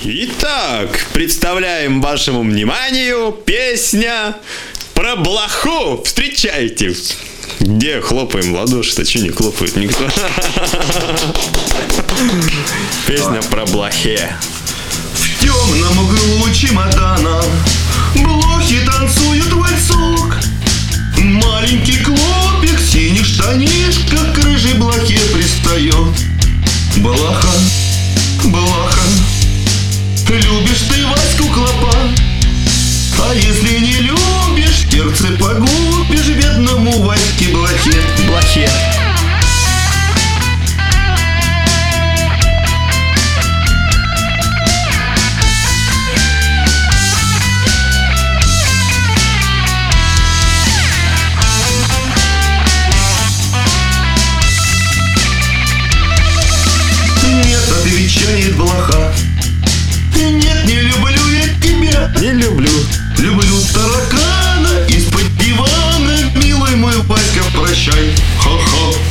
Итак, представляем вашему вниманию песня про блоху. Встречайте. Где хлопаем в ладоши-то? Че не хлопает никто? Песня про блохе. В темном углу чемодана Блохи танцуют вальсок Маленький клопик в синих Любишь ты Ваську Клопа. А если не любишь, сердце погубишь Бедному Ваське Блохе. Блохе. Нет, отвечает блоха. не люблю. Люблю таракана из-под дивана, милый мой Васька, прощай, хо-хо.